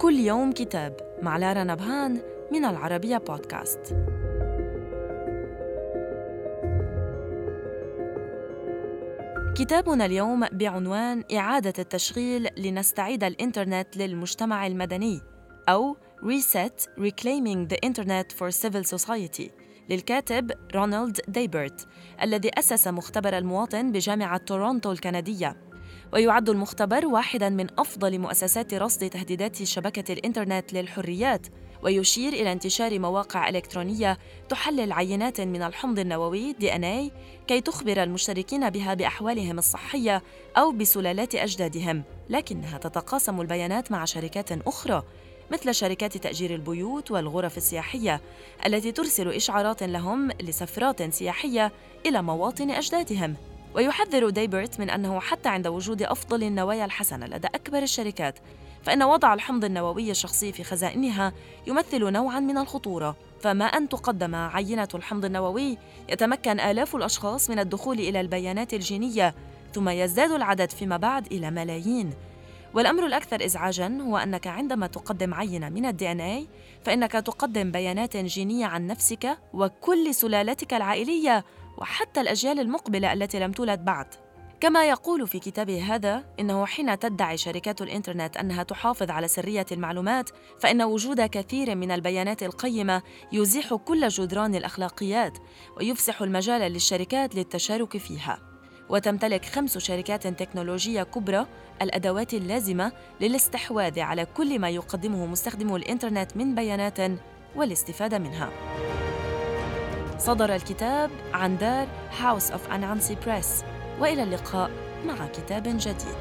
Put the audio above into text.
كل يوم كتاب مع لارا نبهان من العربية بودكاست. كتابنا اليوم بعنوان إعادة التشغيل لنستعيد الإنترنت للمجتمع المدني أو Reset Reclaiming the Internet for Civil Society للكاتب رونالد ديبرت الذي أسس مختبر المواطن بجامعة تورونتو الكندية. ويعد المختبر واحدا من أفضل مؤسسات رصد تهديدات شبكة الإنترنت للحريات ويشير إلى انتشار مواقع إلكترونية تحلل عينات من الحمض النووي DNA كي تخبر المشتركين بها بأحوالهم الصحية أو بسلالات أجدادهم. لكنها تتقاسم البيانات مع شركات أخرى مثل شركات تأجير البيوت والغرف السياحية التي ترسل إشعارات لهم لسفرات سياحية إلى مواطن أجدادهم. ويحذر ديبرت من أنه حتى عند وجود أفضل النوايا الحسنة لدى أكبر الشركات فإن وضع الحمض النووي الشخصي في خزائنها يمثل نوعاً من الخطورة. فما أن تقدم عينة الحمض النووي يتمكن آلاف الأشخاص من الدخول إلى البيانات الجينية ثم يزداد العدد فيما بعد إلى ملايين. والأمر الأكثر إزعاجاً هو أنك عندما تقدم عينة من ال DNA فإنك تقدم بيانات جينية عن نفسك وكل سلالتك العائلية وحتى الأجيال المقبلة التي لم تولد بعد. كما يقول في كتابه هذا إنه حين تدعي شركات الإنترنت أنها تحافظ على سرية المعلومات فإن وجود كثير من البيانات القيمة يزيح كل جدران الأخلاقيات ويفسح المجال للشركات للتشارك فيها. وتمتلك خمس شركات تكنولوجية كبرى الأدوات اللازمة للاستحواذ على كل ما يقدمه مستخدمو الإنترنت من بيانات والاستفادة منها. صدر الكتاب عن دار House of Anansi Press وإلى اللقاء مع كتاب جديد.